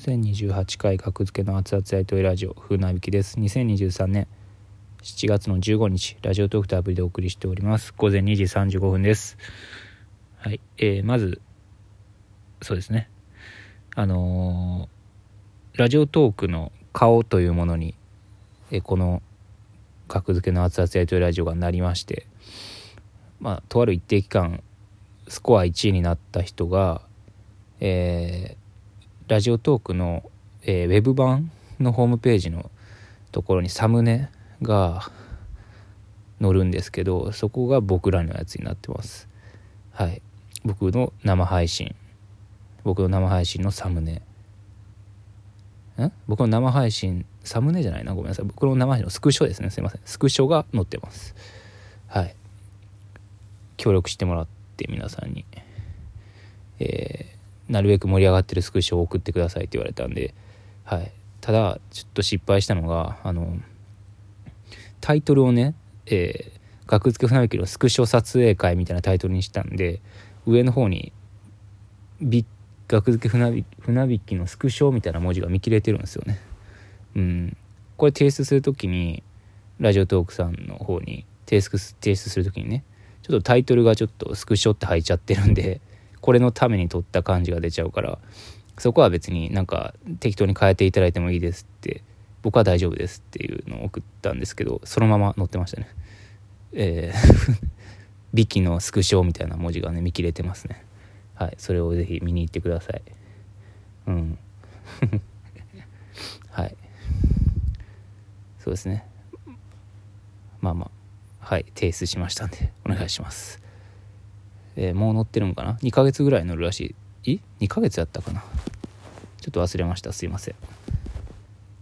1028回格付けの熱々やりとりラジオ風なびきです。2023年7月の15日ラジオトークとアプリでお送りしております。午前2時35分です。はいえー、まずそうですね。あのー、ラジオトークの顔というものに、えー、この格付けの熱々やりとりラジオがなりましてまあとある一定期間スコア1位になった人がえー、ラジオトークの、えー、ウェブ版のホームページのところにサムネが載るんですけどそこが僕らのやつになってます。はい。僕の生配信。僕の生配信のサムネ。ん？僕の生配信サムネじゃないな？ごめんなさい。僕の生配信のスクショですね。すいません。スクショが載ってます。はい。協力してもらって皆さんに。えーなるべく盛り上がってるスクショを送ってくださいって言われたんで、はい、ただちょっと失敗したのがあのタイトルをね、えー「学付け船引きのスクショ撮影会」みたいなタイトルにしたんで上の方に「学付け船引きのスクショ」みたいな文字が見切れてるんですよね。うん、これ提出する時にラジオトークさんの方に提出提出する時にねちょっとタイトルがちょっとスクショって入っちゃってるんでこれのために撮った感じが出ちゃうからそこは別になんか適当に変えていただいてもいいですって僕は大丈夫ですっていうのを送ったんですけどそのまま載ってましたね。えー ビキのスクショみたいな文字がね見切れてますね。はいそれをぜひ見に行ってください。うん。はい。そうですね。まあまあ。はい提出しましたんでお願いします。えー、もう乗ってるんかな？2ヶ月ぐらい乗るらしい。い？2ヶ月やったかな？ちょっと忘れました。すいません。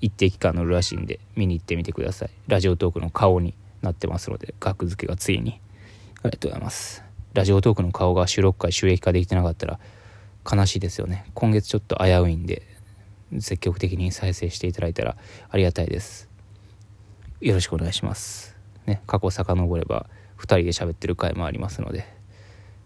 一定期間乗るらしいんで見に行ってみてください。ラジオトークの顔になってますので額付けがついに。ありがとうございます。ラジオトークの顔が収録回収益化できてなかったら悲しいですよね。今月ちょっと危ういんで積極的に再生していただいたらありがたいです。よろしくお願いします。ね過去遡れば2人で喋ってる回もありますので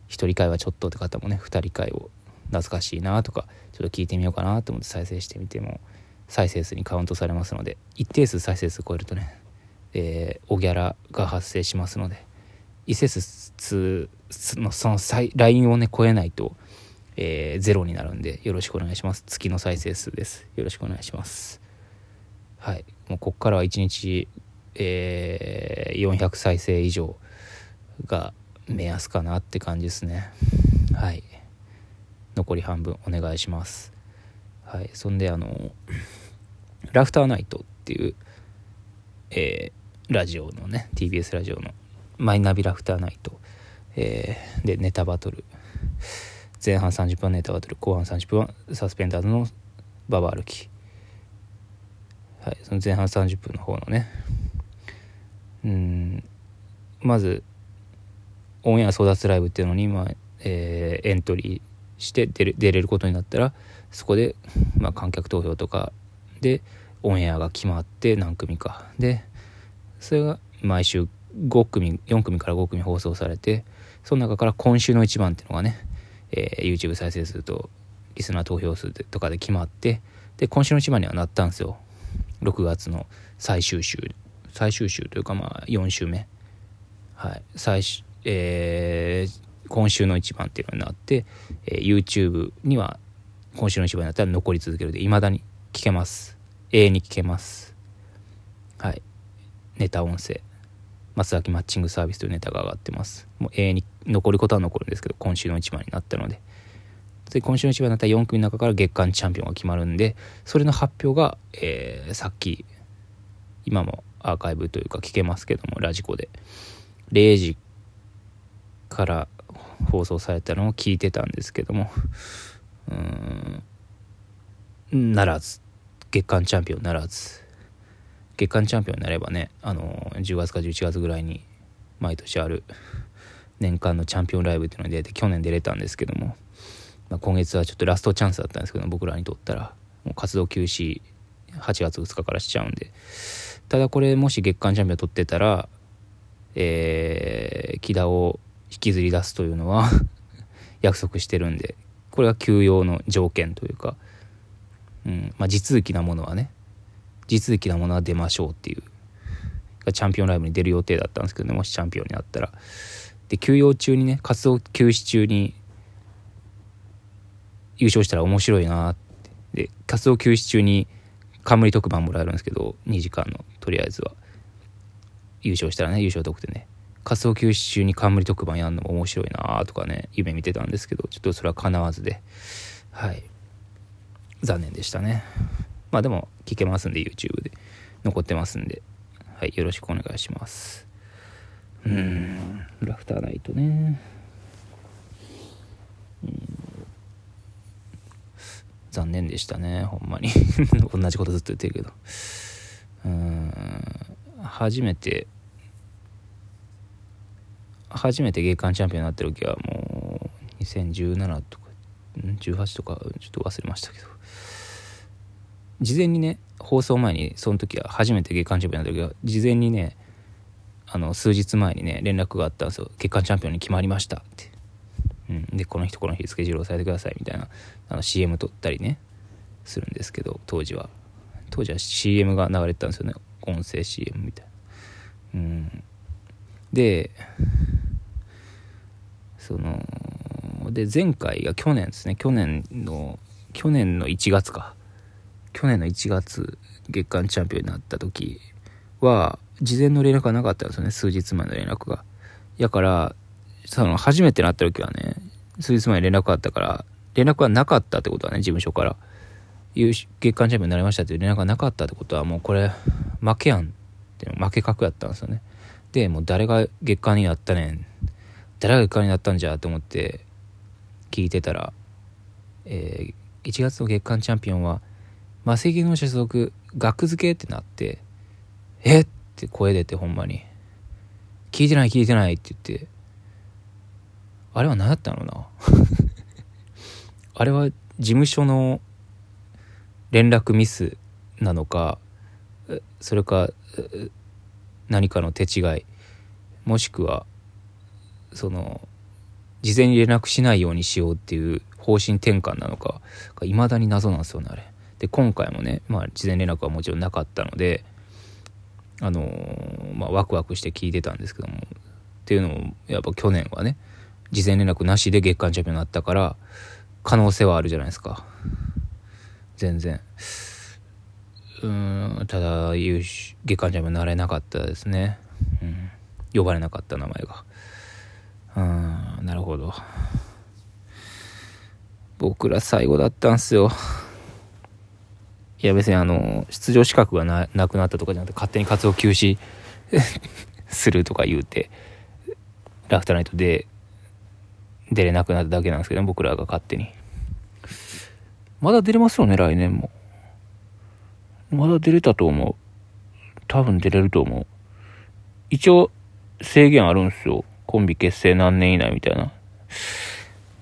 1人会はちょっとって方もね2人会を懐かしいなとかちょっと聞いてみようかなと思って再生してみても再生数にカウントされますので一定数再生数超えるとね、えー、おギャラが発生しますので一定数のそのラインをね超えないと、えー、ゼロになるんでよろしくお願いします。月の再生数です。よろしくお願いします。はい。もうこっからは1日、えー、400再生以上が目安かなって感じですね。はい。残り半分お願いします。はい。そんであのラフターナイトっていうえー、ラジオのね TBS ラジオのマイナビラフターナイト、えー、でネタバトル。前半30分はネタバトル。後半30分はサスペンダーズのババ歩き。はい。その前半30分の方のね。うん。まずオンエア争奪ライブっていうのに、まあえー、エントリーして出れ出れることになったらそこで、まあ、観客投票とかでオンエアが決まって何組か。でそれが毎週5組4組から5組放送されてその中から今週の一番っていうのがね、えー、YouTube 再生数とリスナー投票数とかで決まってで今週の一番にはなったんですよ。6月の最終週最終週というかまあ4週目。はい。最終えー、今週の一番っていうのになって、えー、YouTube には今週の一番になったら残り続けるで未だに聞けます。永遠に聞けます。はい。ネタ音声。松崎マッチングサービスというネタが上がってます。もう永遠に残ることは残るんですけど今週の一番になったので。で今週の一番になったら4組の中から月間チャンピオンが決まるんでそれの発表が、えー、さっき今もアーカイブというか聞けますけどもラジコで。0時から放送されたのを聞いてたんですけどもうんならず月間チャンピオンならず月間チャンピオンになればねあの10月か11月ぐらいに毎年ある年間のチャンピオンライブっていうのに出て去年出れたんですけども、まあ、今月はちょっとラストチャンスだったんですけど僕らにとったらもう活動休止8月2日からしちゃうんでただこれもし月間チャンピオン取ってたらえー、木田を引きずり出すというのは 約束してるんでこれが休養の条件というかうんまあ、地続きなものはね地続きなものは出ましょうっていうチャンピオンライブに出る予定だったんですけどねもしチャンピオンになったら。で休養中にね活動休止中に優勝したら面白いなって。で活動休止中に冠特番もらえるんですけど2時間のとりあえずは。優勝したらね優勝特典ね。活動休止中に冠特番やるのも面白いなとかね夢見てたんですけどちょっとそれは叶わずで。はい。残念でしたね。まあでも聞けますんで YouTube で。残ってますんで。はいよろしくお願いします。うん。ラフターナイトね。残念でしたねほんまに。同じことずっと言ってるけど。うん。初めて初めて月間チャンピオンになった時はもう2017とか18とかちょっと忘れましたけど。事前にね放送前にその時は初めて月間チャンピオンになった時は事前にねあの数日前にね連絡があったんですよ。月間チャンピオンに決まりましたって、うん、でこの人この日スケジュールをされてくださいみたいなあの CM 撮ったりねするんですけど当時は。当時は CM が流れてたんですよね。音声 CM みたいな。うん。でそので前回が去年ですね。去年の去年の1月か。去年の1月月間チャンピオンになった時は事前の連絡がなかったんですよね。数日前の連絡が。やからその初めてなった時はね数日前に連絡があったから連絡がなかったってことはね事務所から。月間チャンピオンになりましたっていう連絡がなかったってことはもうこれ負けやんって負け確やったんですよね。でもう誰が月間になったねん誰が月になったんじゃと思って聞いてたら、えー、1月の月間チャンピオンは魔石の所属額付けってなってえって声出てほんまに聞いてない聞いてないって言ってあれは何だったのな？あれは事務所の連絡ミスなのかそれか何かの手違いもしくはその事前に連絡しないようにしようっていう方針転換なのかいまだに謎なんですよねあれ。で今回もね、まあ、事前連絡はもちろんなかったのであのー、まあ、ワクワクして聞いてたんですけどもっていうのもやっぱ去年はね事前連絡なしで月間チャンピオンになったから可能性はあるじゃないですか。全然。うんただ月間チャンピオンになれなかったですね、うん、呼ばれなかった名前が。うんなるほど。僕ら最後だったんすよ。いや別にあの出場資格がななくなったとかじゃなくて勝手に活動休止 するとか言うてラフターナイトで出れなくなっただけなんですけど、ね、僕らが勝手に。まだ出れますよね来年も。まだ出れたと思う。多分出れると思う。一応制限あるんですよ。コンビ結成何年以内みたいな。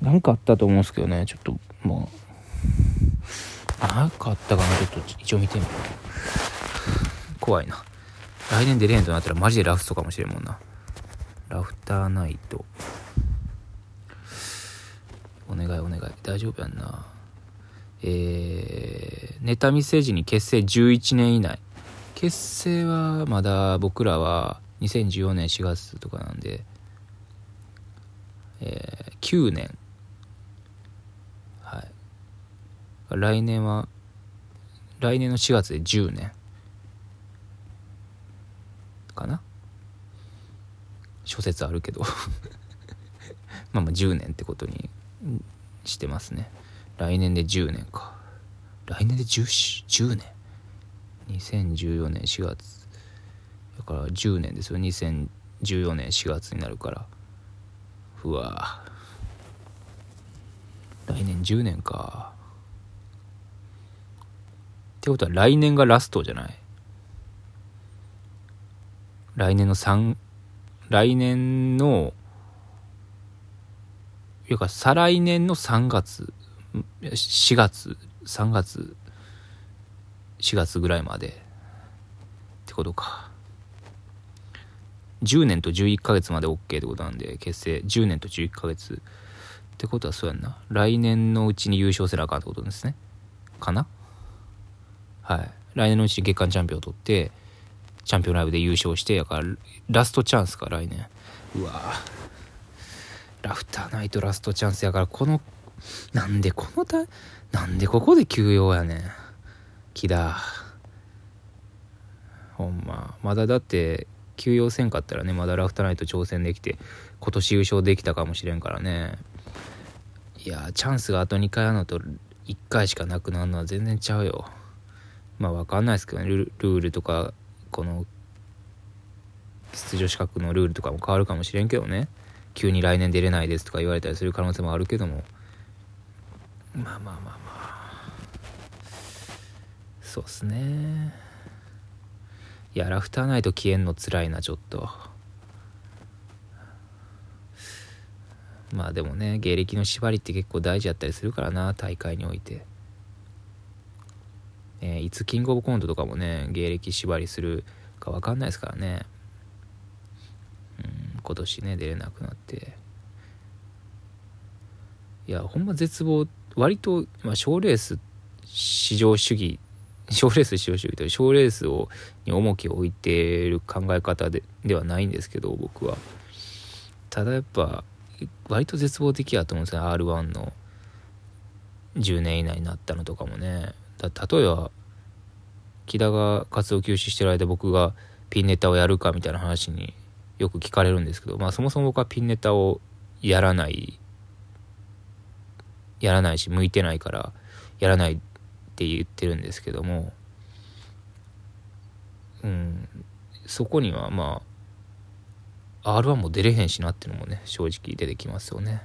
なんかあったと思うんですけどね。ちょっともう何かあったかな？ちょっと一応見てみよう。怖いな。来年出れへんとなったらマジでラストかもしれんもんな。ラフターナイト。お願いお願い。大丈夫やんな。えー、ネタ見せ時に結成11年以内。結成はまだ僕らは2014年4月とかなんで、えー、9年来年は来年の4月で10年。かな？諸説あるけど。まあまあ10年ってことにしてますね。来年で10年か。来年で 10, 10年？2014年4月。だから10年ですよ。2014年4月になるから。うわ来年10年か。ってことは来年がラストじゃない？来年の3来年のいうか再来年の3月4月3月4月ぐらいまでってことか。10年と11ヶ月まで OK ってことなんで結成。10年と11ヶ月。ってことはそうやんな。来年のうちに優勝せなあかんってことですね。かな？はい。来年のうちに月間チャンピオンを取ってチャンピオンライブで優勝してやからラストチャンスか来年。うわラフターナイトラストチャンスやからこのなんでこのたなんでここで休養やねん。木だほんま。まだだって休養せんかったらねまだラフターナイト挑戦できて今年優勝できたかもしれんからね。いやチャンスがあと2回あるのと1回しかなくなるのは全然ちゃうよ。まあ分かんないですけどね。ルールとかこの出場資格のルールとかも変わるかもしれんけどね。急に来年出れないですとか言われたりする可能性もあるけども。まあまあまあまあ。そうっすね。いやラフターナイト消えんのつらいなちょっと。まあでもね芸歴の縛りって結構大事やったりするからな大会において。えー、いつキングオブコントとかもね芸歴縛りするか分かんないですからね。うん今年ね出れなくなって。いやほんま絶望割とまあ賞レース至上主義 賞レース至上主義という賞レースをに重きを置いている考え方でではないんですけど僕は。ただやっぱ割と絶望的やと思うんですよ r 1の10年以内になったのとかもね。例えば木田が活動休止してる間僕がピンネタをやるかみたいな話によく聞かれるんですけどまあそもそも僕はピンネタをやらないやらないし向いてないからやらないって言ってるんですけども。うん。そこにはまあ R1 も出れへんしなっていうのもね正直出てきますよね。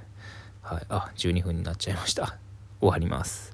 はい。あ12分になっちゃいました。終わります。